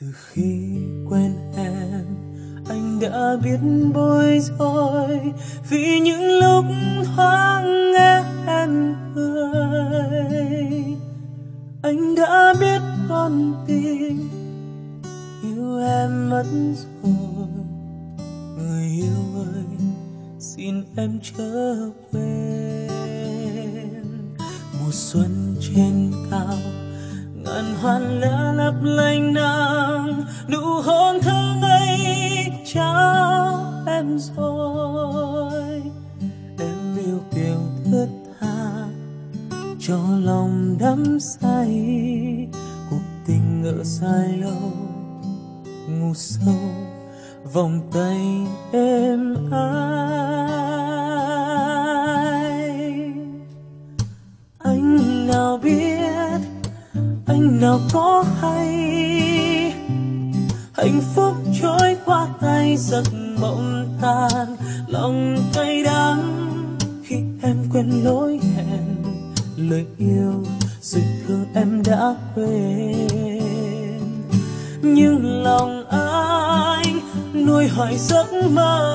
từ khi quen em, anh đã biết bối rối vì những lúc thoáng nghe em cười. Anh đã biết con tim yêu em mất rồi. Người yêu ơi, xin em chớ quên. Mùa xuân trên cao ngàn hoàn lá lấp lánh nắng, nụ hôn thơ ngây trao em rồi. Em yêu kiều thướt tha, cho lòng đắm say, cuộc tình ngỡ dài lâu, ngủ sâu, vòng tay em ai anh nào có hay. Hạnh phúc trôi qua tay giấc mộng tan lòng cay đắng khi em quên lối hẹn. Lời yêu rồi thương em đã quên. Nhưng lòng anh nuôi hoài giấc mơ.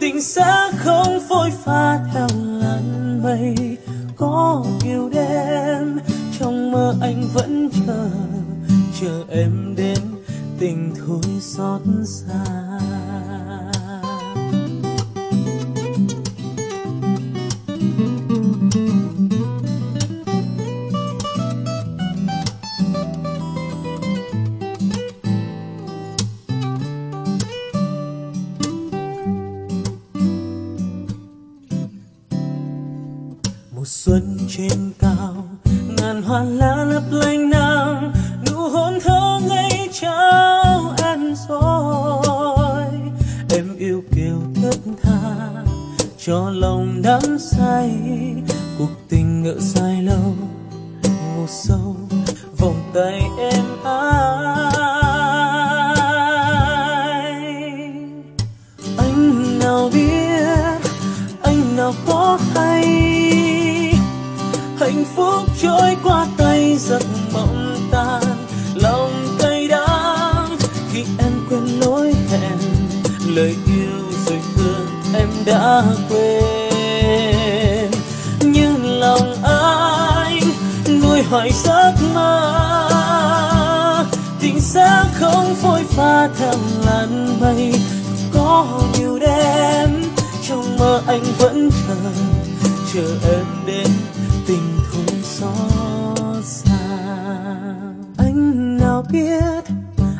Tình sẽ không phôi pha theo làn mây có yêu đêm trong mơ anh vẫn chờ chờ em đến tình thôi xót xa.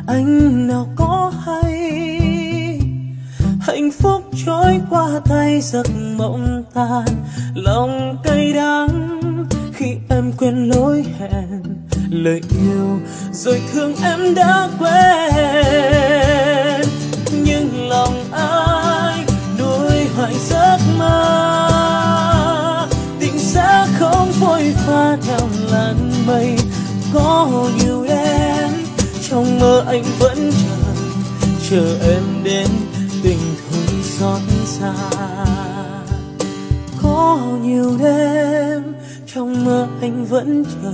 Anh nào có hay? Hạnh phúc trôi qua tay giấc mộng tan lòng cay đắng khi em quên lối hẹn. Lời yêu rồi thương em đã quên. Anh vẫn chờ chờ em đến tình thương xót xa. Có nhiều đêm trong mơ anh vẫn chờ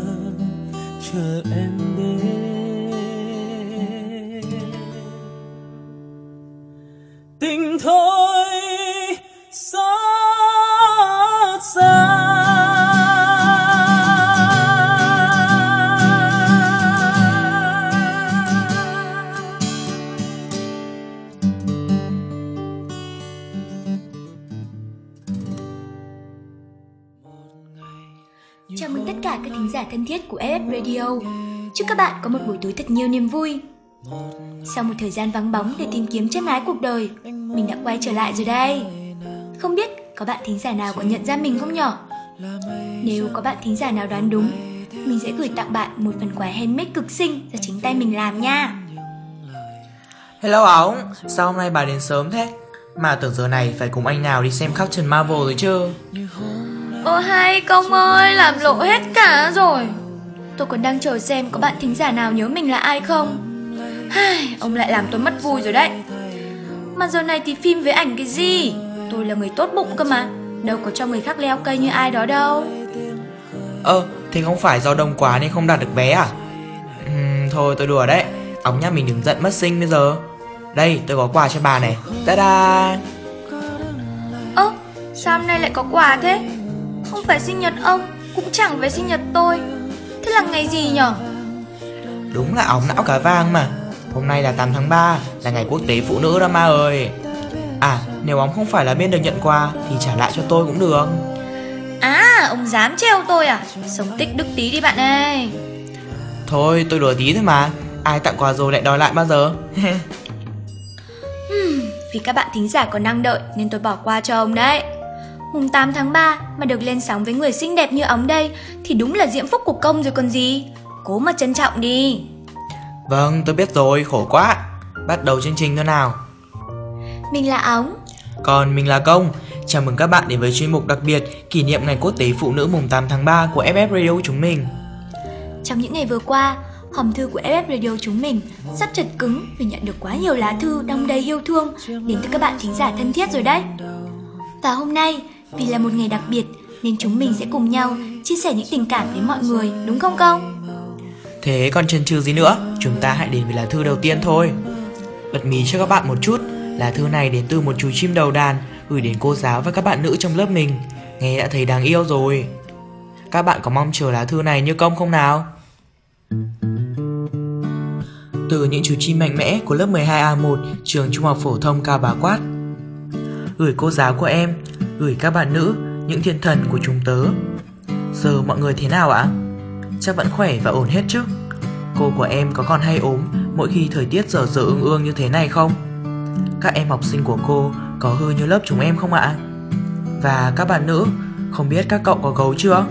thân thiết của FF Radio. Chúc các bạn có một buổi tối thật nhiều niềm vui. Sau một thời gian vắng bóng để tìm kiếm chân ái cuộc đời, mình đã quay trở lại rồi đây. Không biết có bạn thính giả nào có nhận ra mình không nhở? Nếu có bạn thính giả nào đoán đúng, mình sẽ gửi tặng bạn một phần quà handmade cực xinh do chính tay mình làm nha. Hello ống, sao hôm nay bà đến sớm thế? Mà tưởng giờ này phải cùng anh nào đi xem Captain Marvel rồi chứ Ơ hay công ơi, làm lộ hết cả rồi. Tôi còn đang chờ xem có bạn thính giả nào nhớ mình là ai không. Hai, ông lại làm tôi mất vui rồi đấy. Mà giờ này thì phim với ảnh cái gì? Tôi là người tốt bụng cơ mà. Đâu có cho người khác leo cây như ai đó đâu. Ơ, thì không phải do đông quá nên không đặt được vé à? Ừm, Thôi tôi đùa đấy Ống nhá mình đừng giận mất sinh bây giờ Đây tôi có quà cho bà này Ta-da Ơ, sao hôm nay lại có quà thế? Không phải sinh nhật ông, cũng chẳng phải sinh nhật tôi. Thế là ngày gì nhở? Đúng là ống não cả vang mà. Hôm nay là 8 tháng 3 Là ngày quốc tế phụ nữ đó ma ơi. À nếu ông không phải là bên được nhận quà Thì trả lại cho tôi cũng được. À, ông dám treo tôi à? Sống tích đức tí đi bạn ơi. Thôi tôi đùa tí thôi mà. Ai tặng quà rồi lại đòi lại bao giờ? Vì các bạn thính giả còn đang đợi nên tôi bỏ qua cho ông đấy Mùng 8 tháng 3 mà được lên sóng với người xinh đẹp như ống đây Thì đúng là diễm phúc của công rồi còn gì. Cố mà trân trọng đi. Vâng tôi biết rồi khổ quá. Bắt đầu chương trình thôi nào. Mình là ống. Còn mình là Công. Chào mừng các bạn đến với chuyên mục đặc biệt Kỷ niệm Ngày Quốc tế Phụ nữ mùng 8 tháng 3 của FF Radio chúng mình. Trong những ngày vừa qua, hòm thư của FF Radio chúng mình sắp chật cứng vì nhận được quá nhiều lá thư đong đầy yêu thương đến từ các bạn thính giả thân thiết rồi đấy. Và hôm nay, vì là một ngày đặc biệt nên chúng mình sẽ cùng nhau chia sẻ những tình cảm với mọi người, đúng không Công? Thế còn chần chừ gì nữa? Chúng ta hãy đến với lá thư đầu tiên thôi. Bật mí cho các bạn một chút. Lá thư này đến từ một chú chim đầu đàn Gửi đến cô giáo và các bạn nữ trong lớp mình. Nghe đã thấy đáng yêu rồi. Các bạn có mong chờ lá thư này như công không nào? Từ những chú chim mạnh mẽ của lớp 12A1 Trường Trung học Phổ thông Cao Bá Quát. Gửi cô giáo của em Gửi các bạn nữ Những thiên thần của chúng tớ Giờ mọi người thế nào ạ? Chắc vẫn khỏe và ổn hết chứ Cô của em có còn hay ốm Mỗi khi thời tiết dở dở ương ương như thế này không? Các em học sinh của cô Có hư như lớp chúng em không ạ? Và các bạn nữ, Không biết các cậu có gấu chưa?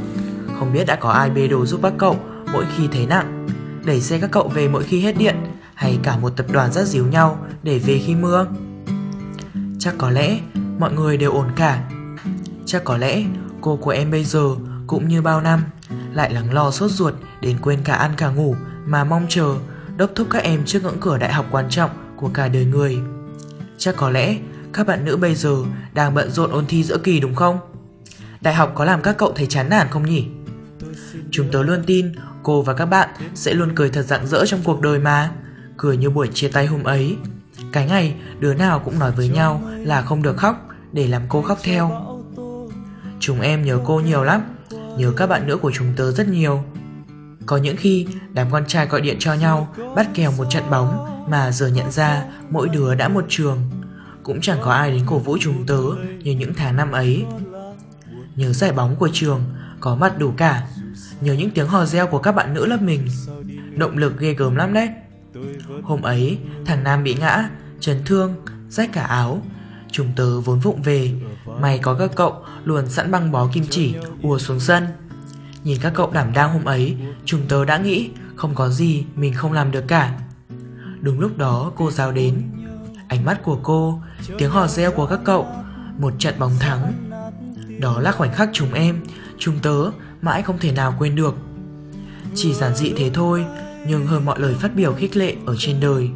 Không biết đã có ai bê đồ giúp các cậu Mỗi khi thấy nặng Đẩy xe các cậu về mỗi khi hết điện, Hay cả một tập đoàn rất díu nhau Để về khi mưa Chắc có lẽ mọi người đều ổn cả Chắc có lẽ cô của em bây giờ, cũng như bao năm, lại lắng lo sốt ruột đến quên cả ăn cả ngủ mà mong chờ, đốc thúc các em trước ngưỡng cửa đại học quan trọng của cả đời người. Chắc có lẽ các bạn nữ bây giờ đang bận rộn ôn thi giữa kỳ đúng không? Đại học có làm các cậu thấy chán nản không nhỉ? Chúng tớ luôn tin cô và các bạn sẽ luôn cười thật rạng rỡ trong cuộc đời mà. Cười như buổi chia tay hôm ấy. Cái ngày đứa nào cũng nói với nhau là không được khóc để làm cô khóc theo. Chúng em nhớ cô nhiều lắm. Nhớ các bạn nữ của chúng tớ rất nhiều. Có những khi, đám con trai gọi điện cho nhau, Bắt kèo một trận bóng, Mà giờ nhận ra mỗi đứa đã một trường. Cũng chẳng có ai đến cổ vũ chúng tớ Như những tháng năm ấy. Nhớ giải bóng của trường, Có mặt đủ cả. Nhớ những tiếng hò reo của các bạn nữ lớp mình. Động lực ghê gớm lắm đấy. Hôm ấy, thằng Nam bị ngã, Chấn thương, Rách cả áo. Chúng tớ vốn vụng về May có các cậu luôn sẵn băng bó kim chỉ, ùa xuống sân. Nhìn các cậu đảm đang hôm ấy, Chúng tớ đã nghĩ không có gì mình không làm được cả. Đúng lúc đó, cô giáo đến. Ánh mắt của cô, Tiếng hò reo của các cậu, Một trận bóng thắng. Đó là khoảnh khắc chúng em, Chúng tớ mãi không thể nào quên được. Chỉ giản dị thế thôi, Nhưng hơn mọi lời phát biểu khích lệ ở trên đời.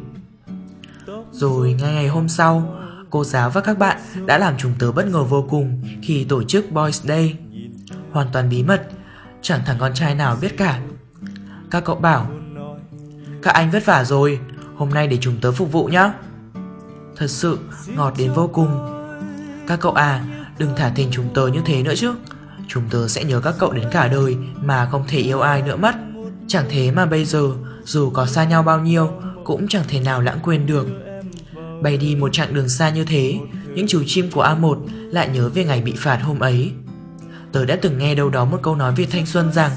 Rồi ngay ngày hôm sau cô giáo và các bạn đã làm chúng tớ bất ngờ vô cùng khi tổ chức Boys Day. Hoàn toàn bí mật, chẳng thằng con trai nào biết cả. Các cậu bảo, các anh vất vả rồi, hôm nay để chúng tớ phục vụ nhá. Thật sự ngọt đến vô cùng. Các cậu à, đừng thả thình chúng tớ như thế nữa chứ. Chúng tớ sẽ nhớ các cậu đến cả đời mà không thể yêu ai nữa mất. Chẳng thế mà bây giờ, dù có xa nhau bao nhiêu, cũng chẳng thể nào lãng quên được. Bay đi một chặng đường xa như thế Những chú chim của A1 lại nhớ về ngày bị phạt hôm ấy. Tớ đã từng nghe đâu đó một câu nói về thanh xuân rằng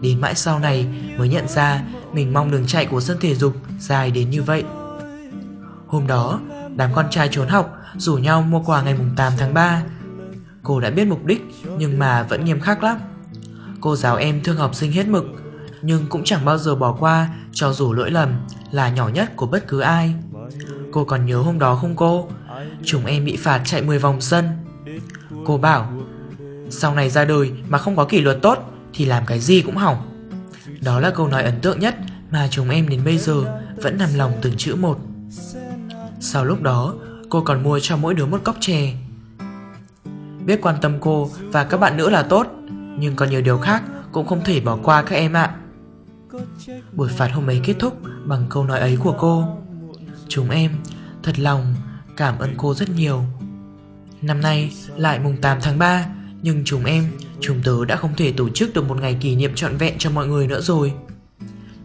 Đến mãi sau này mới nhận ra Mình mong đường chạy của sân thể dục dài đến như vậy. Hôm đó, đám con trai trốn học rủ nhau mua quà ngày 8 tháng 3 Cô đã biết mục đích nhưng mà vẫn nghiêm khắc lắm. Cô giáo em thương học sinh hết mực Nhưng cũng chẳng bao giờ bỏ qua cho dù lỗi lầm là nhỏ nhất của bất cứ ai. Cô còn nhớ hôm đó không cô? Chúng em bị phạt chạy 10 vòng sân. Cô bảo, sau này ra đời mà không có kỷ luật tốt thì làm cái gì cũng hỏng. Đó là câu nói ấn tượng nhất mà chúng em đến bây giờ vẫn nằm lòng từng chữ một. Sau lúc đó, cô còn mua cho mỗi đứa một cốc chè. Biết quan tâm cô và các bạn nữa là tốt, nhưng còn nhiều điều khác cũng không thể bỏ qua các em ạ. Buổi phạt hôm ấy kết thúc bằng câu nói ấy của cô Chúng em thật lòng cảm ơn cô rất nhiều. Năm nay lại mùng 8 tháng 3 Nhưng chúng em, chúng tớ đã không thể tổ chức được một ngày kỷ niệm trọn vẹn cho mọi người nữa rồi.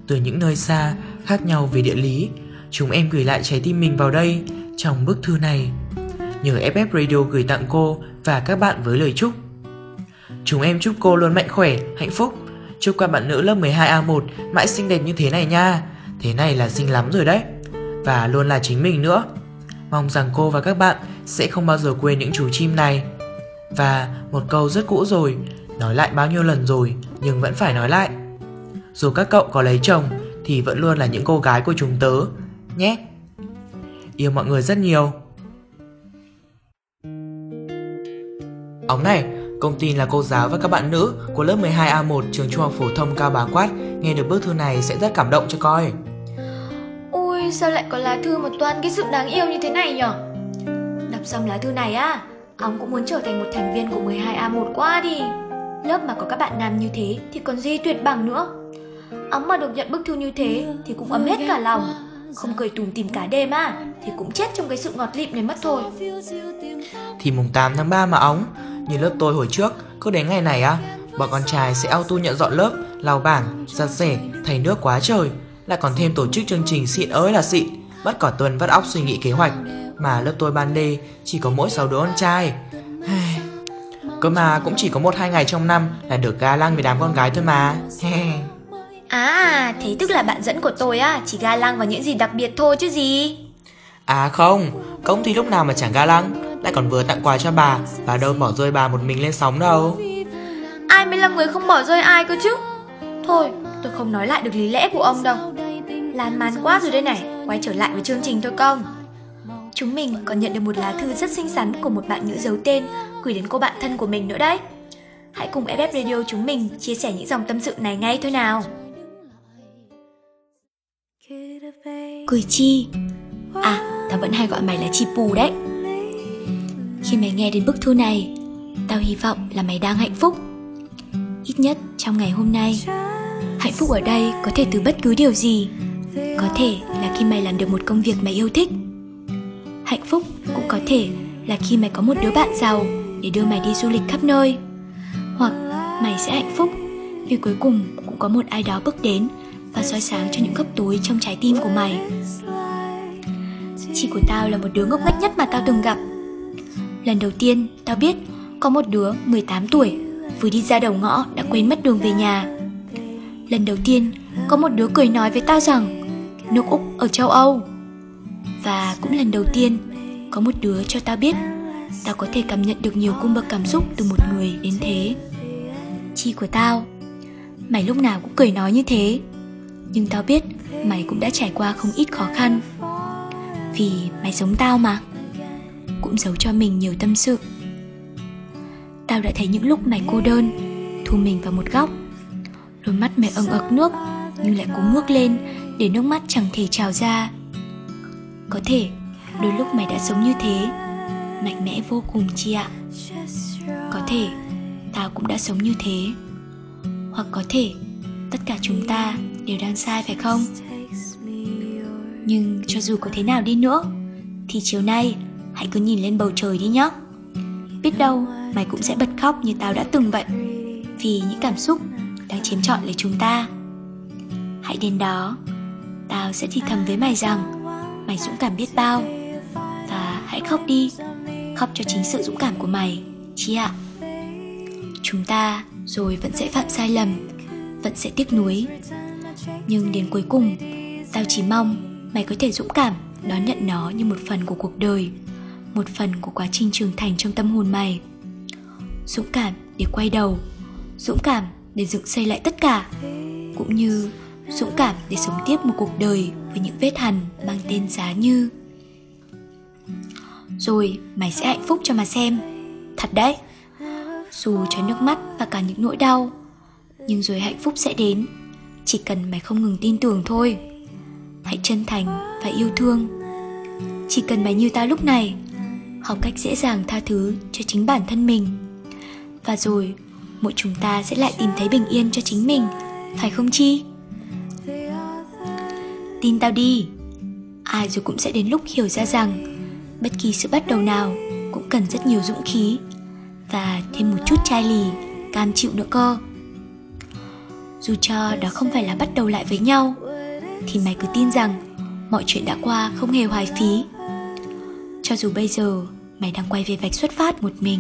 Từ những nơi xa, khác nhau về địa lý Chúng em gửi lại trái tim mình vào đây Trong bức thư này. Nhờ FF Radio gửi tặng cô và các bạn với lời chúc. Chúng em chúc cô luôn mạnh khỏe, hạnh phúc. Chúc các bạn nữ lớp 12A1 mãi xinh đẹp như thế này nha. Thế này là xinh lắm rồi đấy. Và luôn là chính mình nữa. Mong rằng cô và các bạn sẽ không bao giờ quên những chú chim này. Và một câu rất cũ rồi Nói lại bao nhiêu lần rồi nhưng vẫn phải nói lại. Dù các cậu có lấy chồng thì vẫn luôn là những cô gái của chúng tớ Nhé. Yêu mọi người rất nhiều. Ống này, công tin là cô giáo và các bạn nữ của lớp 12A1 trường trung học phổ thông Cao Bá Quát. Nghe được bức thư này sẽ rất cảm động cho coi. Sao lại có lá thư một toàn cái sự đáng yêu như thế này nhở? Đọc xong lá thư này á Ông cũng muốn trở thành một thành viên của 12A1 quá đi. Lớp mà có các bạn nam như thế thì còn gì tuyệt bằng nữa. Ông mà được nhận bức thư như thế thì cũng ấm hết cả lòng. Không cười tùm tìm cả đêm á Thì cũng chết trong cái sự ngọt lịm này mất thôi. Thì mùng 8 tháng 3 mà óng Như lớp tôi hồi trước Cứ đến ngày này á Bọn con trai sẽ auto nhận dọn lớp Lau bảng, giặt rẻ, thầy nước quá trời. Lại còn thêm tổ chức chương trình xịn ơi là xịn. Mất cả tuần vắt óc suy nghĩ kế hoạch. Mà lớp tôi ban đê Chỉ có mỗi 6 đứa con trai. Cơ mà cũng chỉ có một hai ngày trong năm Là được ga lăng với đám con gái thôi mà. À thế tức là bạn dẫn của tôi á Chỉ ga lăng vào những gì đặc biệt thôi chứ gì? À không, công ty lúc nào mà chẳng ga lăng. Lại còn vừa tặng quà cho bà Bà đâu bỏ rơi bà một mình lên sóng đâu. Ai mới là người không bỏ rơi ai cơ chứ Thôi. Tôi không nói lại được lý lẽ của ông đâu. Lan man quá rồi đây này Quay trở lại với chương trình thôi công Chúng mình còn nhận được một lá thư rất xinh xắn Của một bạn nữ giấu tên Gửi đến cô bạn thân của mình nữa đấy. Hãy cùng FF Radio chúng mình chia sẻ những dòng tâm sự này ngay thôi nào. Cười chi? À, tao vẫn hay gọi mày là chi pù đấy. Khi mày nghe đến bức thư này Tao hy vọng là mày đang hạnh phúc. Ít nhất trong ngày hôm nay Hạnh phúc ở đây có thể từ bất cứ điều gì. Có thể là khi mày làm được một công việc mày yêu thích. Hạnh phúc cũng có thể là khi mày có một đứa bạn giàu Để đưa mày đi du lịch khắp nơi. Hoặc mày sẽ hạnh phúc Vì cuối cùng cũng có một ai đó bước đến Và soi sáng cho những góc tối trong trái tim của mày. Chị của tao là một đứa ngốc nghếch nhất mà tao từng gặp. Lần đầu tiên tao biết có một đứa 18 tuổi Vừa đi ra đầu ngõ đã quên mất đường về nhà. Lần đầu tiên, có một đứa cười nói với ta rằng, Nước Úc ở châu Âu. Và cũng lần đầu tiên, có một đứa cho ta biết, Tao có thể cảm nhận được nhiều cung bậc cảm xúc từ một người đến thế. Chi của tao, Mày lúc nào cũng cười nói như thế. Nhưng tao biết, mày cũng đã trải qua không ít khó khăn. Vì mày giống tao mà, Cũng giấu cho mình nhiều tâm sự. Tao đã thấy những lúc mày cô đơn, Thu mình vào một góc. Đôi mắt mày ẩn ực nước, Nhưng lại cố ngước lên, Để nước mắt chẳng thể trào ra. Có thể, đôi lúc mày đã sống như thế, Mạnh mẽ vô cùng chị ạ. Có thể, Tao cũng đã sống như thế. Hoặc có thể, Tất cả chúng ta đều đang sai phải không? Nhưng cho dù có thế nào đi nữa, Thì chiều nay, Hãy cứ nhìn lên bầu trời đi nhé Biết đâu, mày cũng sẽ bật khóc như tao đã từng vậy. Vì những cảm xúc đang chiếm trọn lấy chúng ta. Hãy đến đó. Tao sẽ thì thầm với mày rằng, Mày dũng cảm biết bao. Và hãy khóc đi. Khóc cho chính sự dũng cảm của mày. Chị ạ? Chúng ta rồi vẫn sẽ phạm sai lầm, Vẫn sẽ tiếc nuối. Nhưng đến cuối cùng, Tao chỉ mong mày có thể dũng cảm Đón nhận nó như một phần của cuộc đời, Một phần của quá trình trưởng thành trong tâm hồn mày. Dũng cảm để quay đầu. Dũng cảm để dựng xây lại tất cả, Cũng như dũng cảm để sống tiếp một cuộc đời Với những vết hằn mang tên giá như. Rồi, mày sẽ hạnh phúc cho mà xem. Thật đấy. Dù cho nước mắt và cả những nỗi đau, Nhưng rồi hạnh phúc sẽ đến. Chỉ cần mày không ngừng tin tưởng thôi. Hãy chân thành và yêu thương. Chỉ cần mày như ta lúc này, Học cách dễ dàng tha thứ cho chính bản thân mình. Và rồi mỗi chúng ta sẽ lại tìm thấy bình yên cho chính mình, Phải không Chi? tin tao đi, ai rồi cũng sẽ đến lúc hiểu ra rằng bất kỳ sự bắt đầu nào cũng cần rất nhiều dũng khí và thêm một chút chai lì, cam chịu nữa cơ dù cho đó không phải là bắt đầu lại với nhau, thì mày cứ tin rằng mọi chuyện đã qua không hề hoài phí cho dù bây giờ mày đang quay về vạch xuất phát một mình,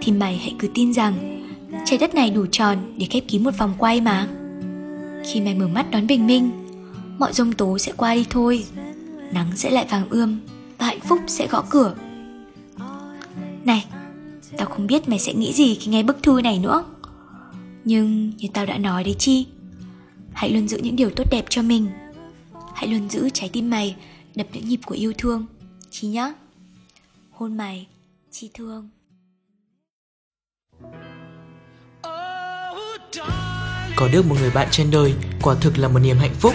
thì mày hãy cứ tin rằng trái đất này đủ tròn để khép kín một vòng quay mà. Khi mày mở mắt đón bình minh, mọi giông tố sẽ qua đi thôi. Nắng sẽ lại vàng ươm và hạnh phúc sẽ gõ cửa. Này, tao không biết mày sẽ nghĩ gì khi nghe bức thư này nữa. Nhưng như tao đã nói đấy chi, hãy luôn giữ những điều tốt đẹp cho mình. Hãy luôn giữ trái tim mày đập những nhịp của yêu thương, chi nhá. Hôn mày, chi thương. Có được một người bạn trên đời, quả thực là một niềm hạnh phúc.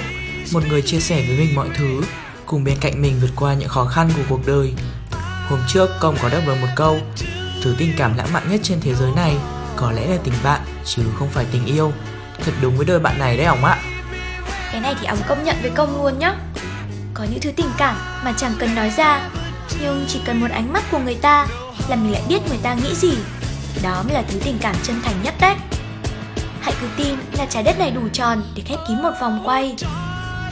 Một người chia sẻ với mình mọi thứ, Cùng bên cạnh mình vượt qua những khó khăn của cuộc đời. Hôm trước, công có đáp được một câu, Thứ tình cảm lãng mạn nhất trên thế giới này Có lẽ là tình bạn, chứ không phải tình yêu. Thật đúng với đời bạn này đấy, ổng ạ. Cái này thì ông công nhận với công luôn nhá. Có những thứ tình cảm mà chẳng cần nói ra, Nhưng chỉ cần một ánh mắt của người ta Là mình lại biết người ta nghĩ gì. Đó mới là thứ tình cảm chân thành nhất đấy cứ tin là trái đất này đủ tròn để khép kín một vòng quay.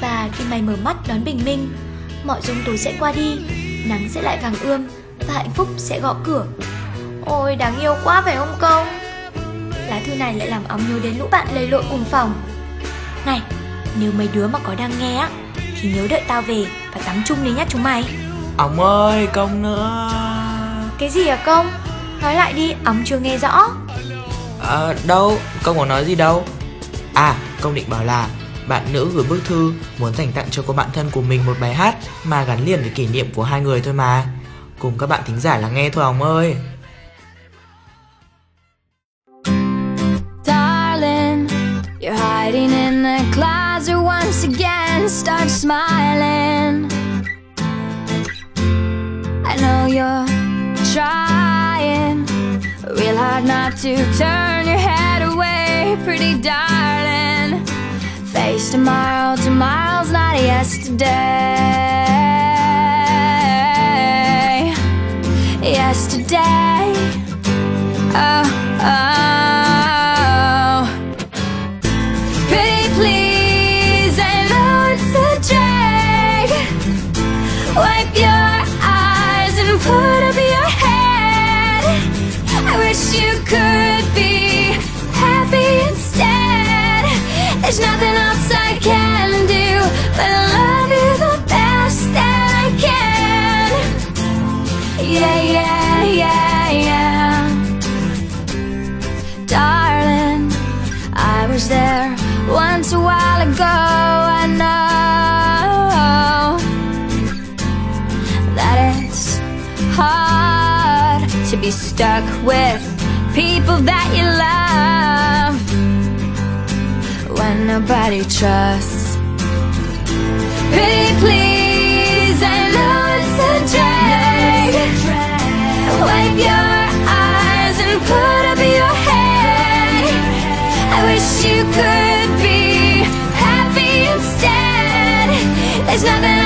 Và khi mày mở mắt đón bình minh Mọi giông tố sẽ qua đi Nắng sẽ lại vàng ươm Và hạnh phúc sẽ gõ cửa. Ôi đáng yêu quá phải không công? Lá thư này lại làm óng nhớ đến lũ bạn lầy lội cùng phòng. Này Nếu mấy đứa mà có đang nghe á Thì nhớ đợi tao về và tắm chung đi nhá chúng mày. Ổng ơi công nữa. Cái gì à công? Nói lại đi óng chưa nghe rõ À đâu công có nói gì đâu À công định bảo là bạn nữ gửi bức thư muốn dành tặng cho cô bạn thân của mình một bài hát mà gắn liền với kỷ niệm của hai người thôi mà. Cùng các bạn thính giả lắng nghe thôi ông ơi. Darling, you're hiding in the closet once again. Start smiling. I know you're trying hard not to turn your head away, pretty darling. Face tomorrow, tomorrow's not yesterday. Yesterday. Oh, oh. Be stuck with people that you love when nobody trusts. Pretty please, I know it's a drag. Wipe your eyes and put up your head. I wish you could be happy instead. There's nothing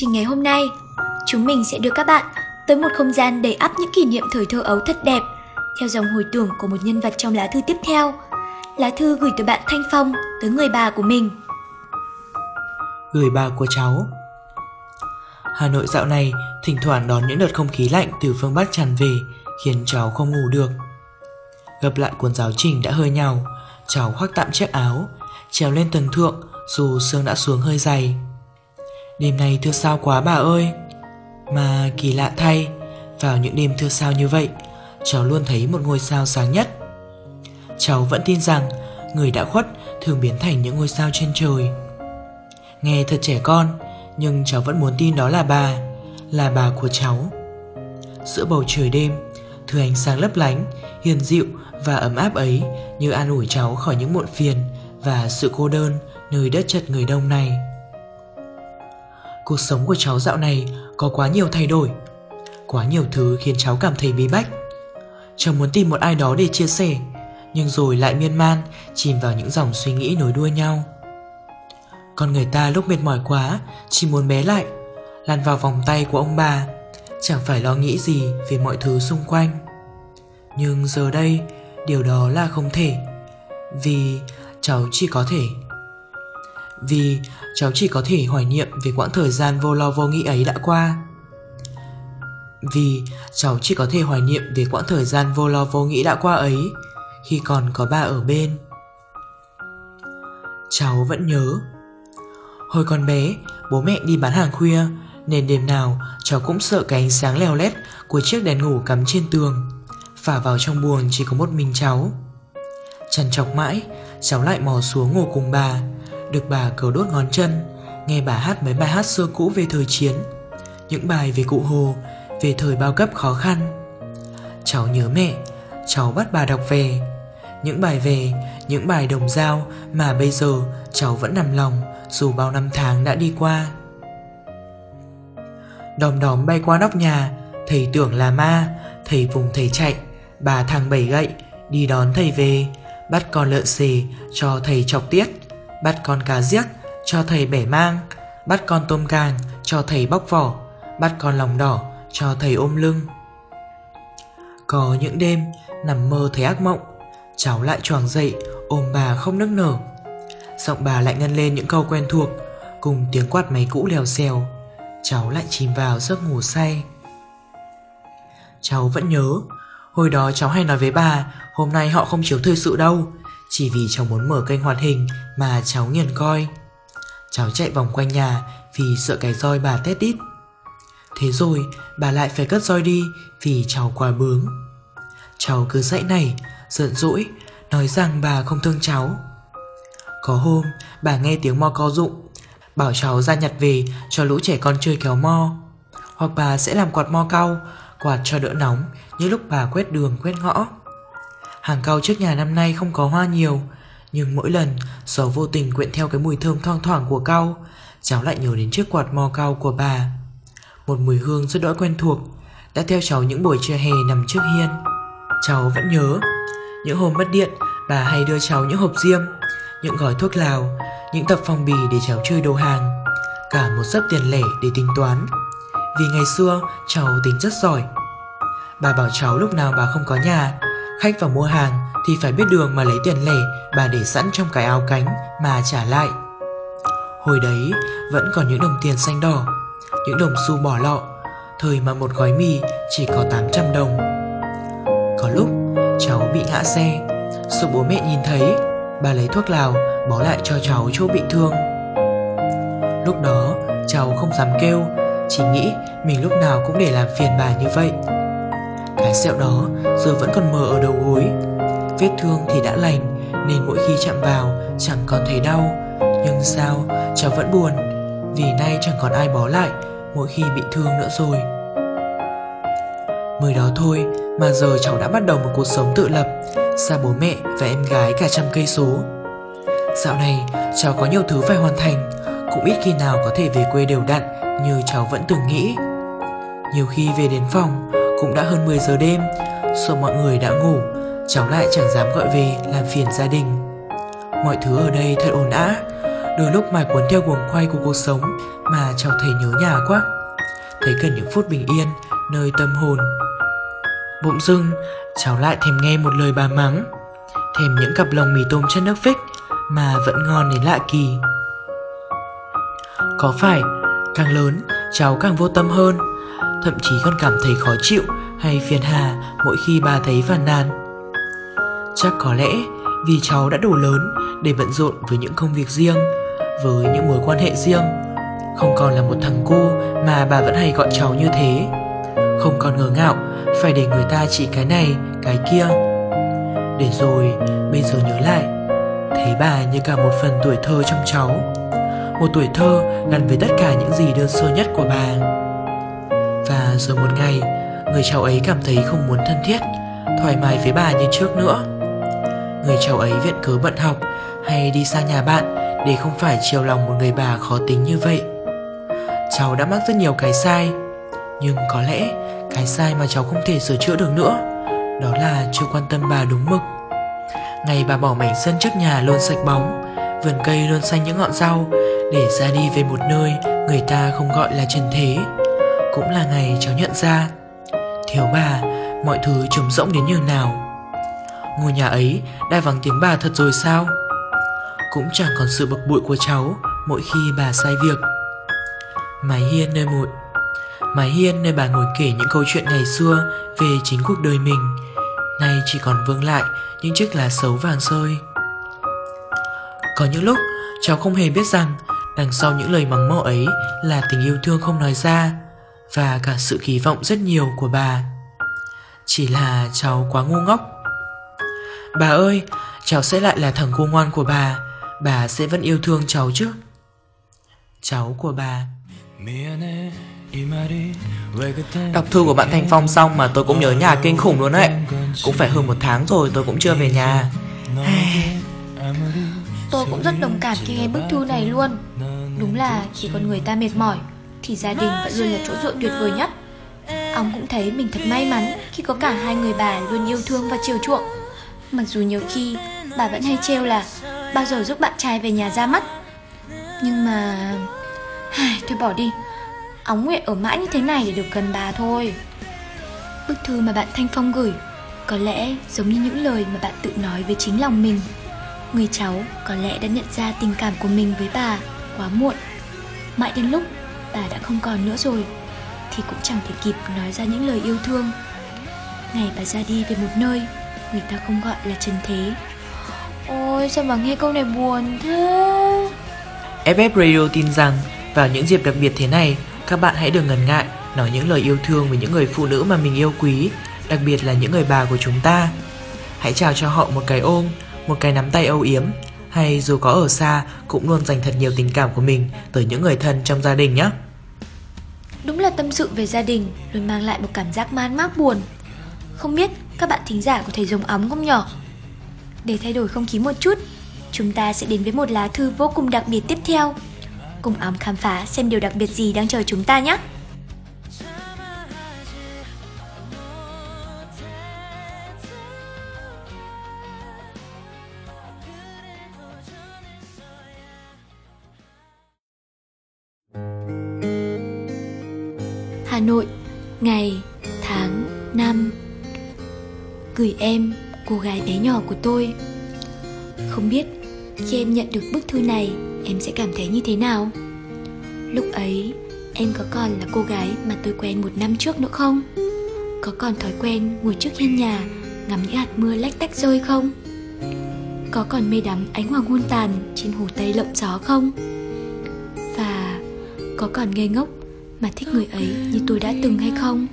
trình ngày hôm nay, chúng mình sẽ đưa các bạn tới một không gian đầy ắp những kỷ niệm thời thơ ấu thật đẹp, theo dòng hồi tưởng của một nhân vật trong lá thư tiếp theo. Lá thư gửi từ bạn Thanh Phong tới người bà của mình. Gửi bà của cháu Hà Nội dạo này thỉnh thoảng đón những đợt không khí lạnh từ phương Bắc tràn về khiến cháu không ngủ được. Gặp lại cuốn giáo trình đã hơi nhào, cháu khoác tạm chiếc áo, trèo lên tầng thượng dù sương đã xuống hơi dày. Đêm nay thưa sao quá bà ơi. Mà kỳ lạ thay, Vào những đêm thưa sao như vậy, Cháu luôn thấy một ngôi sao sáng nhất. Cháu vẫn tin rằng Người đã khuất thường biến thành những ngôi sao trên trời. Nghe thật trẻ con, Nhưng cháu vẫn muốn tin đó là bà Là bà của cháu. Giữa bầu trời đêm, Thứ ánh sáng lấp lánh, Hiền dịu và ấm áp ấy Như an ủi cháu khỏi những muộn phiền Và sự cô đơn Nơi đất chật người đông này. Cuộc sống của cháu dạo này có quá nhiều thay đổi, Quá nhiều thứ khiến cháu cảm thấy bí bách. Cháu muốn tìm một ai đó để chia sẻ, Nhưng rồi lại miên man, Chìm vào những dòng suy nghĩ nối đuôi nhau. Con người ta lúc mệt mỏi quá, Chỉ muốn bé lại, Lăn vào vòng tay của ông bà, Chẳng phải lo nghĩ gì về mọi thứ xung quanh. Nhưng giờ đây, Điều đó là không thể, Vì cháu chỉ có thể vì cháu chỉ có thể hoài niệm về quãng thời gian vô lo vô nghĩ ấy đã qua. Vì cháu chỉ có thể hoài niệm về quãng thời gian vô lo vô nghĩ đã qua ấy khi còn có ba ở bên. Cháu vẫn nhớ. Hồi còn bé, bố mẹ đi bán hàng khuya nên đêm nào cháu cũng sợ cái ánh sáng leo lét của chiếc đèn ngủ cắm trên tường. Phả vào trong buồng chỉ có một mình cháu. Chằn chọc mãi, cháu lại mò xuống ngủ cùng bà được bà cầu đốt ngón chân, nghe bà hát mấy bài hát xưa cũ về thời chiến, những bài về cụ Hồ, về thời bao cấp khó khăn. Cháu nhớ mẹ, cháu bắt bà đọc về, những bài về, những bài đồng dao mà bây giờ cháu vẫn nằm lòng dù bao năm tháng đã đi qua. Đom đóm bay qua nóc nhà, thầy tưởng là ma, thầy vùng thầy chạy, bà thằng bảy gậy, đi đón thầy về, bắt con lợn xề cho thầy chọc tiết bắt con cá giếc cho thầy bẻ mang, bắt con tôm càng cho thầy bóc vỏ, bắt con lòng đỏ cho thầy ôm lưng. Có những đêm nằm mơ thấy ác mộng, cháu lại choàng dậy ôm bà không nức nở. Giọng bà lại ngân lên những câu quen thuộc, cùng tiếng quạt máy cũ lèo xèo. Cháu lại chìm vào giấc ngủ say. Cháu vẫn nhớ, hồi đó cháu hay nói với bà hôm nay họ không chiếu thời sự đâu, chỉ vì cháu muốn mở kênh hoạt hình mà cháu nghiền coi. Cháu chạy vòng quanh nhà vì sợ cái roi bà tét đít. Thế rồi bà lại phải cất roi đi vì cháu quá bướng. Cháu cứ dãy này, giận dỗi, nói rằng bà không thương cháu. Có hôm bà nghe tiếng mo co rụng Bảo cháu ra nhặt về cho lũ trẻ con chơi kéo mo. Hoặc bà sẽ làm quạt mo cau Quạt cho đỡ nóng như lúc bà quét đường quét ngõ. Hàng cau trước nhà năm nay không có hoa nhiều, Nhưng mỗi lần gió vô tình quyện theo cái mùi thơm thoang thoảng của cau Cháu lại nhớ đến chiếc quạt mò cau của bà. Một mùi hương rất đỗi quen thuộc, Đã theo cháu những buổi trưa hè nằm trước hiên. Cháu vẫn nhớ, Những hôm mất điện, Bà hay đưa cháu những hộp diêm, Những gói thuốc lào, Những tập phong bì để cháu chơi đồ hàng, Cả một sấp tiền lẻ để tính toán. Vì ngày xưa, cháu tính rất giỏi. Bà bảo cháu lúc nào bà không có nhà Khách vào mua hàng thì phải biết đường mà lấy tiền lẻ bà để sẵn trong cái áo cánh mà trả lại. Hồi đấy vẫn còn những đồng tiền xanh đỏ, những đồng xu bỏ lọ, thời mà một gói mì chỉ có 800 đồng. Có lúc cháu bị ngã xe, sợ bố mẹ nhìn thấy, bà lấy thuốc lào bó lại cho cháu chỗ bị thương. Lúc đó cháu không dám kêu, chỉ nghĩ mình lúc nào cũng để làm phiền bà như vậy. Cái sẹo đó giờ vẫn còn mờ ở đầu gối. Vết thương thì đã lành, Nên mỗi khi chạm vào, chẳng còn thấy đau. Nhưng sao, cháu vẫn buồn, Vì nay chẳng còn ai bó lại, Mỗi khi bị thương nữa rồi. Mới đó thôi, mà giờ cháu đã bắt đầu một cuộc sống tự lập, Xa bố mẹ và em gái cả trăm cây số. Dạo này, cháu có nhiều thứ phải hoàn thành, Cũng ít khi nào có thể về quê đều đặn Như cháu vẫn từng nghĩ. Nhiều khi về đến phòng cũng đã hơn 10 giờ đêm Sợ mọi người đã ngủ, Cháu lại chẳng dám gọi về làm phiền gia đình. Mọi thứ ở đây thật ồn ào, Đôi lúc mải cuốn theo guồng quay của cuộc sống Mà cháu thấy nhớ nhà quá. Thấy cần những phút bình yên, Nơi tâm hồn. Bỗng dưng, cháu lại thèm nghe một lời bà mắng, Thèm những cặp lòng mì tôm chất nước phích Mà vẫn ngon đến lạ kỳ. Có phải, càng lớn, cháu càng vô tâm hơn. Thậm chí còn cảm thấy khó chịu hay phiền hà mỗi khi bà thấy phàn nàn. Chắc có lẽ vì cháu đã đủ lớn để bận rộn với những công việc riêng Với những mối quan hệ riêng. Không còn là một thằng cô mà bà vẫn hay gọi cháu như thế. Không còn ngờ ngạo phải để người ta chỉ cái này, cái kia. Để rồi bây giờ nhớ lại Thấy bà như cả một phần tuổi thơ trong cháu. Một tuổi thơ gắn với tất cả những gì đơn sơ nhất của bà. Và rồi một ngày, Người cháu ấy cảm thấy không muốn thân thiết, Thoải mái với bà như trước nữa. Người cháu ấy viện cớ bận học Hay đi sang nhà bạn Để không phải chiều lòng một người bà khó tính như vậy. Cháu đã mắc rất nhiều cái sai, Nhưng có lẽ cái sai mà cháu không thể sửa chữa được nữa, Đó là chưa quan tâm bà đúng mực. Ngày bà bỏ mảnh sân trước nhà luôn sạch bóng, Vườn cây luôn xanh những ngọn rau Để ra đi về một nơi người ta không gọi là trần thế. Cũng là ngày cháu nhận ra. Thiếu bà, mọi thứ trống rỗng đến nhường nào? Ngôi nhà ấy đã vắng tiếng bà thật rồi sao? Cũng chẳng còn sự bực bội của cháu Mỗi khi bà sai việc. Mái hiên nơi một Mái hiên nơi bà ngồi kể những câu chuyện ngày xưa Về chính cuộc đời mình. Nay chỉ còn vương lại những chiếc lá xấu vàng sơi. Có những lúc cháu không hề biết rằng Đằng sau những lời mắng mỏ ấy là tình yêu thương không nói ra. Và cả sự kỳ vọng rất nhiều của bà. Chỉ là cháu quá ngu ngốc. Bà ơi, cháu sẽ lại là thằng cô ngoan của bà. Bà sẽ vẫn yêu thương cháu chứ? Cháu của bà. Đọc thư của bạn Thanh Phong xong mà tôi cũng nhớ nhà kinh khủng luôn đấy Cũng phải hơn một tháng rồi tôi cũng chưa về nhà. Tôi cũng rất đồng cảm khi nghe bức thư này luôn. Đúng là khi con người ta mệt mỏi thì gia đình vẫn luôn là chỗ dựa tuyệt vời nhất. Ông cũng thấy mình thật may mắn Khi có cả hai người bà luôn yêu thương và chiều chuộng. Mặc dù nhiều khi bà vẫn hay trêu là, Bao giờ giúp bạn trai về nhà ra mắt? Nhưng mà... Thôi bỏ đi. Óng nguyện ở mãi như thế này để được gần bà thôi. Bức thư mà bạn Thanh Phong gửi Có lẽ giống như những lời mà bạn tự nói với chính lòng mình. Người cháu có lẽ đã nhận ra tình cảm của mình với bà quá muộn. Mãi đến lúc bà đã không còn nữa rồi Thì cũng chẳng thể kịp nói ra những lời yêu thương Ngày bà ra đi về một nơi Người ta không gọi là trần thế Ôi sao mà nghe câu này buồn thế FF Radio tin rằng vào những dịp đặc biệt thế này các bạn hãy đừng ngần ngại nói những lời yêu thương với những người phụ nữ mà mình yêu quý, đặc biệt là những người bà của chúng ta. Hãy chào cho họ một cái ôm, một cái nắm tay âu yếm, hay dù có ở xa cũng luôn dành thật nhiều tình cảm của mình tới những người thân trong gia đình nhé. Đúng là tâm sự về gia đình luôn mang lại một cảm giác man mác buồn. Không biết các bạn thính giả có thể dùng ấm không nhỏ? Để thay đổi không khí một chút, chúng ta sẽ đến với một lá thư vô cùng đặc biệt tiếp theo cùng ấm khám phá xem điều đặc biệt gì đang chờ chúng ta nhé! Ngày, tháng, năm. Gửi em, cô gái bé nhỏ của tôi. Không biết khi em nhận được bức thư này em sẽ cảm thấy như thế nào? Lúc ấy em có còn là cô gái mà tôi quen một năm trước nữa không? Có còn thói quen ngồi trước hiên nhà ngắm những hạt mưa lách tách rơi không? Có còn mê đắm ánh hoàng hôn tàn trên hồ tây lộng gió không? Và có còn ngây ngốc mà thích người ấy như tôi đã từng hay không?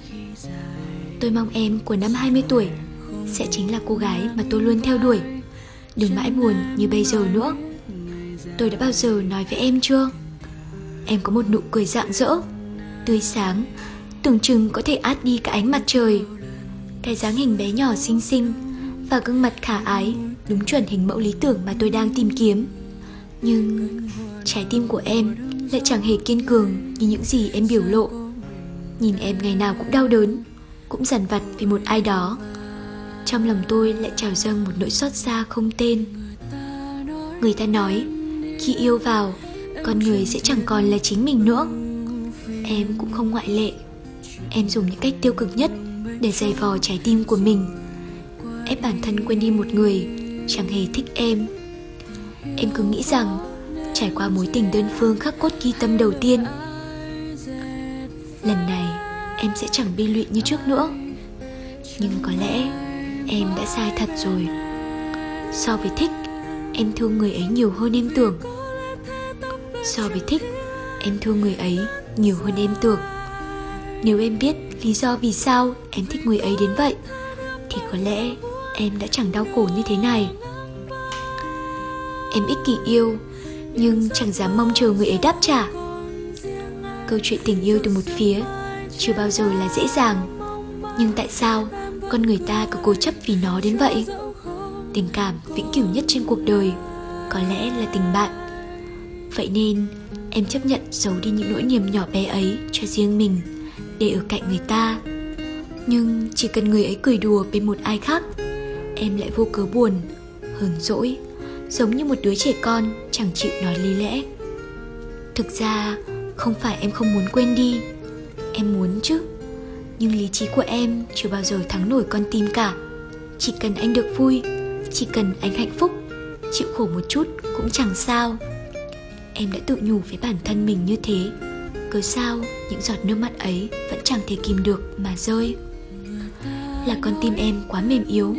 Tôi mong em của năm 20 tuổi sẽ chính là cô gái mà tôi luôn theo đuổi. Đừng mãi buồn như bây giờ nữa. Tôi đã bao giờ nói với em chưa? Em có một nụ cười rạng rỡ, tươi sáng, tưởng chừng có thể át đi cả ánh mặt trời. Cái dáng hình bé nhỏ xinh xinh và gương mặt khả ái đúng chuẩn hình mẫu lý tưởng mà tôi đang tìm kiếm. Nhưng trái tim của em lại chẳng hề kiên cường như những gì em biểu lộ. Nhìn em ngày nào cũng đau đớn, cũng dằn vặt vì một ai đó. Trong lòng tôi lại trào dâng một nỗi xót xa không tên. Người ta nói, khi yêu vào, con người sẽ chẳng còn là chính mình nữa. Em cũng không ngoại lệ. Em dùng những cách tiêu cực nhất để giày vò trái tim của mình. Ép bản thân quên đi một người, chẳng hề thích em. Em cứ nghĩ rằng trải qua mối tình đơn phương khắc cốt ghi tâm đầu tiên. Lần này, em sẽ chẳng bi lụy như trước nữa. Nhưng có lẽ em đã sai thật rồi. So với thích, em thương người ấy nhiều hơn em tưởng. So với thích, em thương người ấy nhiều hơn em tưởng. Nếu em biết lý do vì sao em thích người ấy đến vậy, thì có lẽ em đã chẳng đau khổ như thế này. Em ích kỷ yêu nhưng chẳng dám mong chờ người ấy đáp trả. Câu chuyện tình yêu từ một phía chưa bao giờ là dễ dàng. Nhưng tại sao con người ta cứ cố chấp vì nó đến vậy? Tình cảm vĩnh cửu nhất trên cuộc đời có lẽ là tình bạn. Vậy nên em chấp nhận giấu đi những nỗi niềm nhỏ bé ấy cho riêng mình để ở cạnh người ta. Nhưng chỉ cần người ấy cười đùa bên một ai khác, em lại vô cớ buồn, hờn dỗi giống như một đứa trẻ con chẳng chịu nói lý lẽ. Thực ra, không phải em không muốn quên đi. Em muốn chứ. Nhưng lý trí của em chưa bao giờ thắng nổi con tim cả. Chỉ cần anh được vui, chỉ cần anh hạnh phúc, chịu khổ một chút cũng chẳng sao. Em đã tự nhủ với bản thân mình như thế. Cớ sao những giọt nước mắt ấy vẫn chẳng thể kìm được mà rơi? Là con tim em quá mềm yếu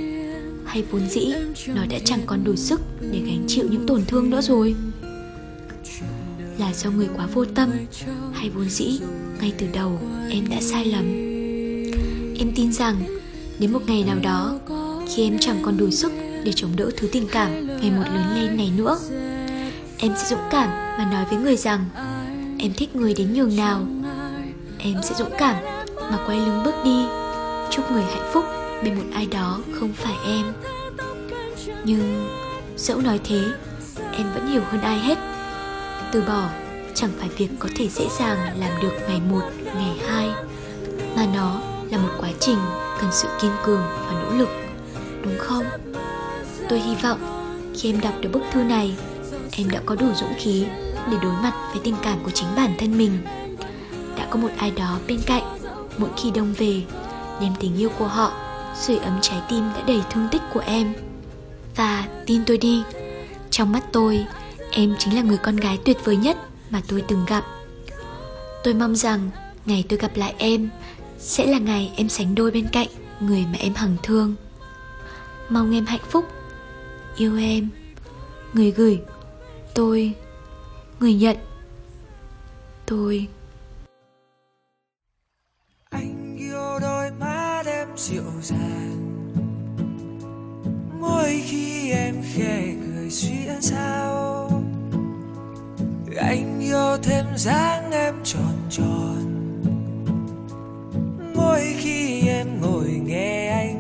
hay vốn dĩ, nó đã chẳng còn đủ sức để gánh chịu những tổn thương nữa rồi. Là do người quá vô tâm hay vốn dĩ, ngay từ đầu em đã sai lầm. Em tin rằng đến một ngày nào đó, khi em chẳng còn đủ sức để chống đỡ thứ tình cảm ngày một lớn lên này nữa, em sẽ dũng cảm mà nói với người rằng, em thích người đến nhường nào. Em sẽ dũng cảm mà quay lưng bước đi. Chúc người hạnh phúc bên một ai đó không phải em. Nhưng dẫu nói thế, em vẫn hiểu hơn ai hết. Từ bỏ chẳng phải việc có thể dễ dàng làm được ngày một, ngày hai, mà nó là một quá trình cần sự kiên cường và nỗ lực, đúng không? Tôi hy vọng khi em đọc được bức thư này, em đã có đủ dũng khí để đối mặt với tình cảm của chính bản thân mình. Đã có một ai đó bên cạnh, mỗi khi đông về, đem tình yêu của họ sưởi ấm trái tim đã đầy thương tích của em. Và tin tôi đi, trong mắt tôi, em chính là người con gái tuyệt vời nhất mà tôi từng gặp. Tôi mong rằng ngày tôi gặp lại em sẽ là ngày em sánh đôi bên cạnh người mà em hằng thương. Mong em hạnh phúc. Yêu em. Người gửi, tôi, người nhận. Tôi dịu dàng mỗi khi em khẽ cười xuyên sao, anh yêu thêm dáng em tròn tròn. Mỗi khi em ngồi nghe anh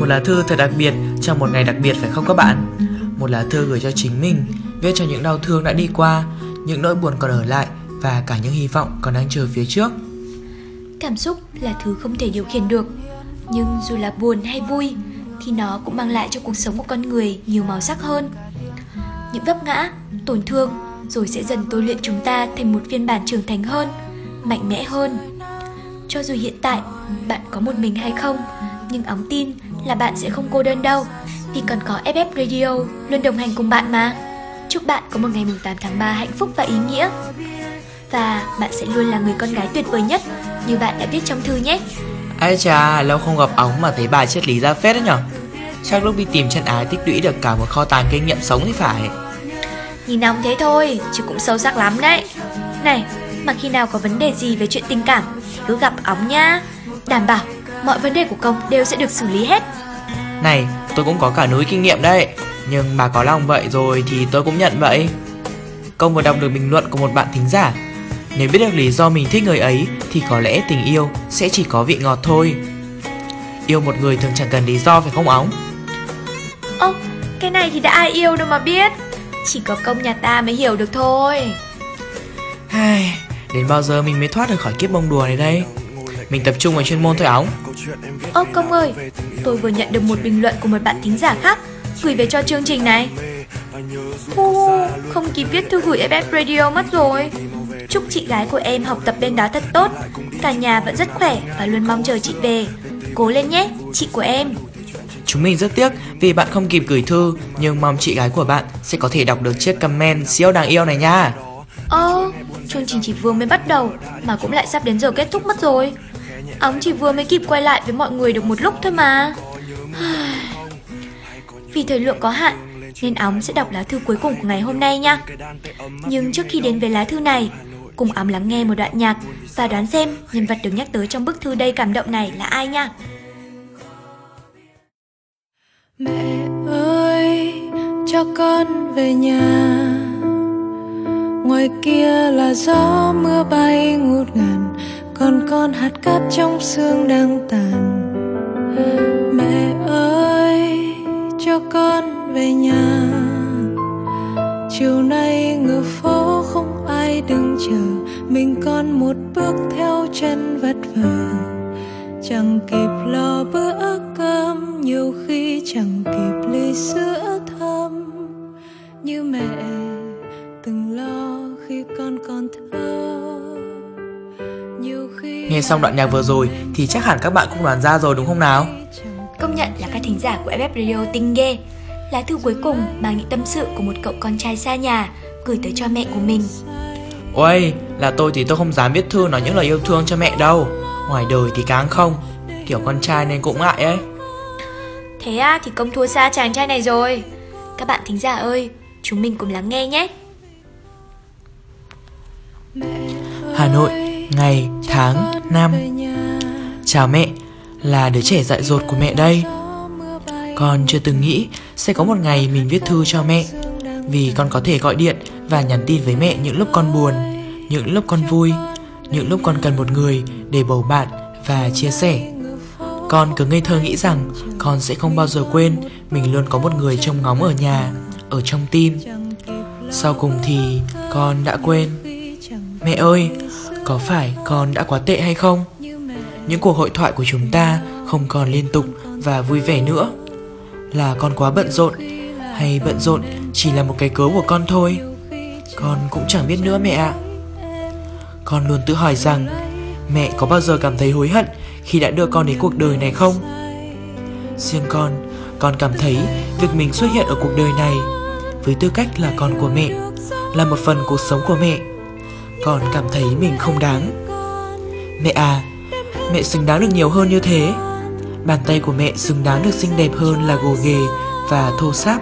Một lá thư thật đặc biệt trong một ngày đặc biệt phải không các bạn? Một lá thư gửi cho chính mình, viết cho những đau thương đã đi qua, những nỗi buồn còn ở lại và cả những hy vọng còn đang chờ phía trước. Cảm xúc là thứ không thể điều khiển được, nhưng dù là buồn hay vui thì nó cũng mang lại cho cuộc sống của con người nhiều màu sắc hơn. Những vấp ngã, tổn thương rồi sẽ dần tôi luyện chúng ta thành một phiên bản trưởng thành hơn, mạnh mẽ hơn. Cho dù hiện tại bạn có một mình hay không, nhưng óng tin là bạn sẽ không cô đơn đâu, vì còn có FF Radio luôn đồng hành cùng bạn mà. Chúc bạn có một ngày 8 tháng 3 hạnh phúc và ý nghĩa. Và bạn sẽ luôn là người con gái tuyệt vời nhất như bạn đã viết trong thư nhé. Ai chà, lâu không gặp ống mà thấy bài triết lý ra phết đấy nhở Chắc lúc đi tìm chân ái tích lũy được cả một kho tàng kinh nghiệm sống thì phải Nhìn nóng thế thôi, chứ cũng sâu sắc lắm đấy. Này, mà khi nào có vấn đề gì về chuyện tình cảm thì cứ gặp óng nha. Đảm bảo mọi vấn đề của công đều sẽ được xử lý hết. Này, tôi cũng có cả núi kinh nghiệm đấy Nhưng bà có lòng vậy rồi thì tôi cũng nhận vậy Công vừa đọc được bình luận của một bạn thính giả Nếu biết được lý do mình thích người ấy Thì có lẽ tình yêu sẽ chỉ có vị ngọt thôi Yêu một người thường chẳng cần lý do phải không óng Ô, cái này thì đã ai yêu đâu mà biết. Chỉ có công nhà ta mới hiểu được thôi. Đến bao giờ mình mới thoát được khỏi kiếp bông đùa này đây Mình tập trung vào chuyên môn thôi óng Ô công ơi, tôi vừa nhận được một bình luận của một bạn thính giả khác gửi về cho chương trình này. Ô, không kịp viết thư gửi FF Radio mất rồi. Chúc chị gái của em học tập bên đó thật tốt. Cả nhà vẫn rất khỏe và luôn mong chờ chị về. Cố lên nhé, chị của em. Chúng mình rất tiếc vì bạn không kịp gửi thư Nhưng mong chị gái của bạn sẽ có thể đọc được chiếc comment siêu đáng yêu này nha Ơ, chương trình chỉ vừa mới bắt đầu mà cũng lại sắp đến giờ kết thúc mất rồi. Ống chỉ vừa mới kịp quay lại với mọi người được một lúc thôi mà. Vì thời lượng có hạn nên Óng sẽ đọc lá thư cuối cùng của ngày hôm nay nha. Nhưng trước khi đến với lá thư này, cùng Óng lắng nghe một đoạn nhạc và đoán xem nhân vật được nhắc tới trong bức thư đầy cảm động này là ai nha. Mẹ ơi, cho con về nhà Ngoài kia là gió mưa bay ngút ngàn còn con hạt cát trong xương đang tàn. Mẹ ơi, cho con về nhà. Chiều nay ngựa phố không ai đứng chờ. Mình con một bước theo chân vất vả. Chẳng kịp lo bữa cơm nhiều khi chẳng kịp ly sữa thơm. Như mẹ từng lo khi con còn thơ. Nghe xong đoạn nhạc vừa rồi thì chắc hẳn các bạn cũng đoán ra rồi đúng không nào? Công nhận là các thính giả của FF Radio tinh ghê. Lá thư cuối cùng mang những tâm sự của một cậu con trai xa nhà gửi tới cho mẹ của mình. Ôi, là tôi thì tôi không dám viết thư nói những lời yêu thương cho mẹ đâu Ngoài đời thì càng không Kiểu con trai nên cũng ngại ấy Thế à thì công thua xa chàng trai này rồi. Các bạn thính giả ơi, chúng mình cùng lắng nghe nhé. Hà Nội, ngày, tháng, năm. Chào mẹ, là đứa trẻ dại dột của mẹ đây. Con chưa từng nghĩ sẽ có một ngày mình viết thư cho mẹ Vì con có thể gọi điện và nhắn tin với mẹ những lúc con buồn Những lúc con vui Những lúc con cần một người để bầu bạn và chia sẻ. Con cứ ngây thơ nghĩ rằng con sẽ không bao giờ quên Mình luôn có một người trông ngóng ở nhà, ở trong tim. Sau cùng thì con đã quên. Mẹ ơi, có phải con đã quá tệ hay không? Những cuộc hội thoại của chúng ta không còn liên tục và vui vẻ nữa Là con quá bận rộn Hay bận rộn chỉ là một cái cớ của con thôi Con cũng chẳng biết nữa mẹ ạ Con luôn tự hỏi rằng Mẹ có bao giờ cảm thấy hối hận khi đã đưa con đến cuộc đời này không? Riêng con, con cảm thấy việc mình xuất hiện ở cuộc đời này với tư cách là con của mẹ, là một phần cuộc sống của mẹ. Con cảm thấy mình không đáng. Mẹ à, mẹ xứng đáng được nhiều hơn như thế. Bàn tay của mẹ xứng đáng được xinh đẹp hơn là gồ ghề và thô sáp.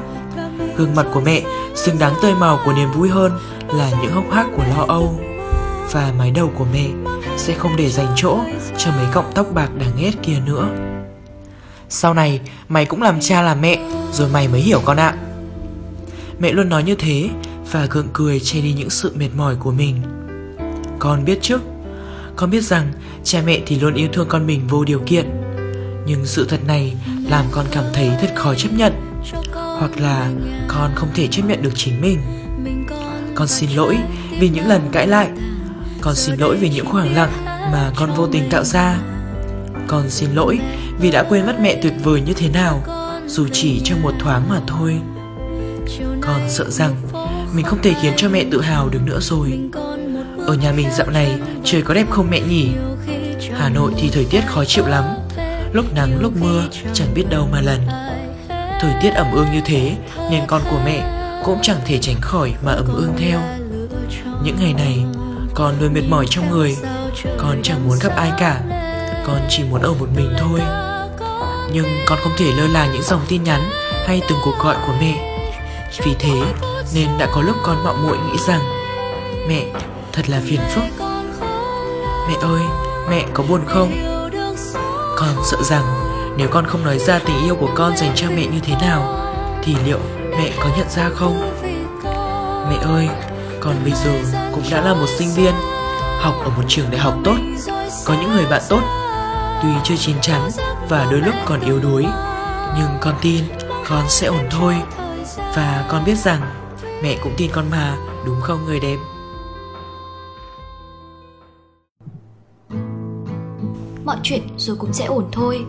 Gương mặt của mẹ xứng đáng tươi màu của niềm vui hơn là những hốc hác của lo âu. Và mái đầu của mẹ sẽ không để dành chỗ cho mấy cọng tóc bạc đáng ghét kia nữa. Sau này mày cũng làm cha làm mẹ rồi mày mới hiểu con ạ. Mẹ luôn nói như thế và gượng cười che đi những sự mệt mỏi của mình. Con biết chứ, con biết rằng cha mẹ thì luôn yêu thương con mình vô điều kiện. Nhưng sự thật này làm con cảm thấy thật khó chấp nhận. Hoặc là con không thể chấp nhận được chính mình. Con xin lỗi vì những lần cãi lại. Con xin lỗi vì những khoảng lặng mà con vô tình tạo ra. Con xin lỗi vì đã quên mất mẹ tuyệt vời như thế nào dù chỉ trong một thoáng mà thôi. Con sợ rằng mình không thể khiến cho mẹ tự hào được nữa rồi ở nhà mình dạo này, trời có đẹp không mẹ nhỉ? Hà nội thì thời tiết khó chịu lắm. Lúc nắng, lúc mưa, chẳng biết đâu mà lần. Thời tiết ẩm ương như thế, nên con của mẹ cũng chẳng thể tránh khỏi mà ẩm ương theo. Những ngày này, con luôn mệt mỏi trong người. Con chẳng muốn gặp ai cả. Con chỉ muốn ở một mình thôi. Nhưng con không thể lơ là những dòng tin nhắn hay từng cuộc gọi của mẹ. Vì thế, nên đã có lúc con mạo muội nghĩ rằng, mẹ thật là phiền phức. Mẹ ơi, mẹ có buồn không? Con sợ rằng nếu con không nói ra tình yêu của con dành cho mẹ như thế nào, thì liệu mẹ có nhận ra không? Mẹ ơi, con bây giờ cũng đã là một sinh viên, học ở một trường đại học tốt, có những người bạn tốt. Tuy chưa chín chắn và đôi lúc còn yếu đuối, nhưng con tin con sẽ ổn thôi. Và con biết rằng mẹ cũng tin con mà, đúng không người đẹp? Chuyện rồi cũng sẽ ổn thôi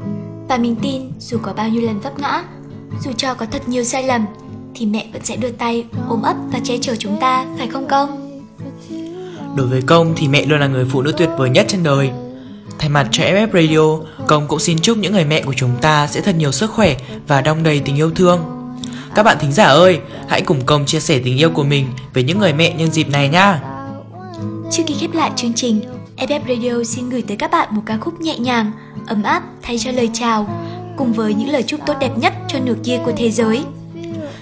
Và mình tin dù có bao nhiêu lần vấp ngã Dù cho có thật nhiều sai lầm Thì mẹ vẫn sẽ đưa tay ôm ấp và che chở chúng ta Phải không công? Đối với Công thì mẹ luôn là người phụ nữ tuyệt vời nhất trên đời Thay mặt cho FF Radio, Công cũng xin chúc những người mẹ của chúng ta sẽ thật nhiều sức khỏe và đong đầy tình yêu thương. Các bạn thính giả ơi, hãy cùng Công chia sẻ tình yêu của mình với những người mẹ nhân dịp này nha. Trước khi khép lại chương trình, FF Radio xin gửi tới các bạn một ca khúc nhẹ nhàng, ấm áp thay cho lời chào, cùng với những lời chúc tốt đẹp nhất cho nửa kia của thế giới.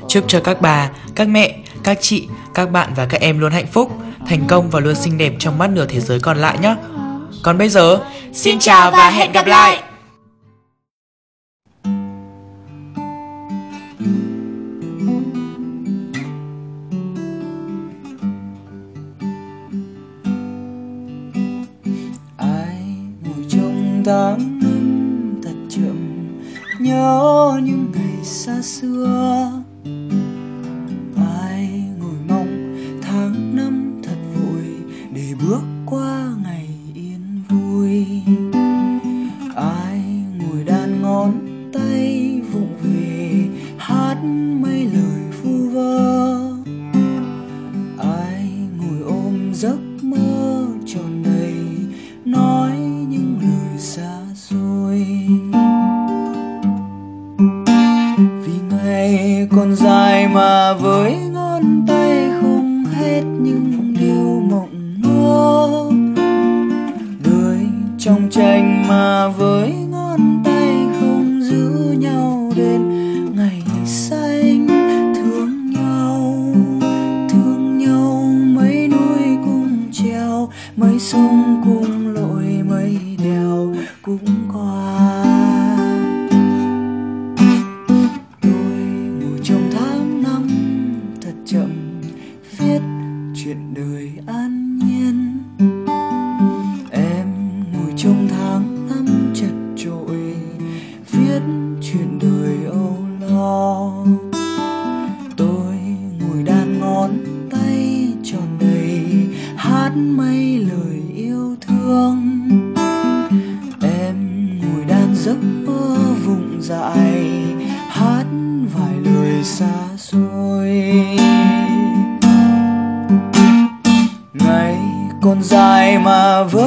Chúc cho các bà, các mẹ, các chị, các bạn và các em luôn hạnh phúc, thành công và luôn xinh đẹp trong mắt nửa thế giới còn lại nhé. Còn bây giờ, xin chào và hẹn gặp lại! Tám năm thật chậm. Nhớ những ngày xa xưa. Giấc mơ vụng dại hát vài lời xa xôi. Ngày còn dài mà vỡ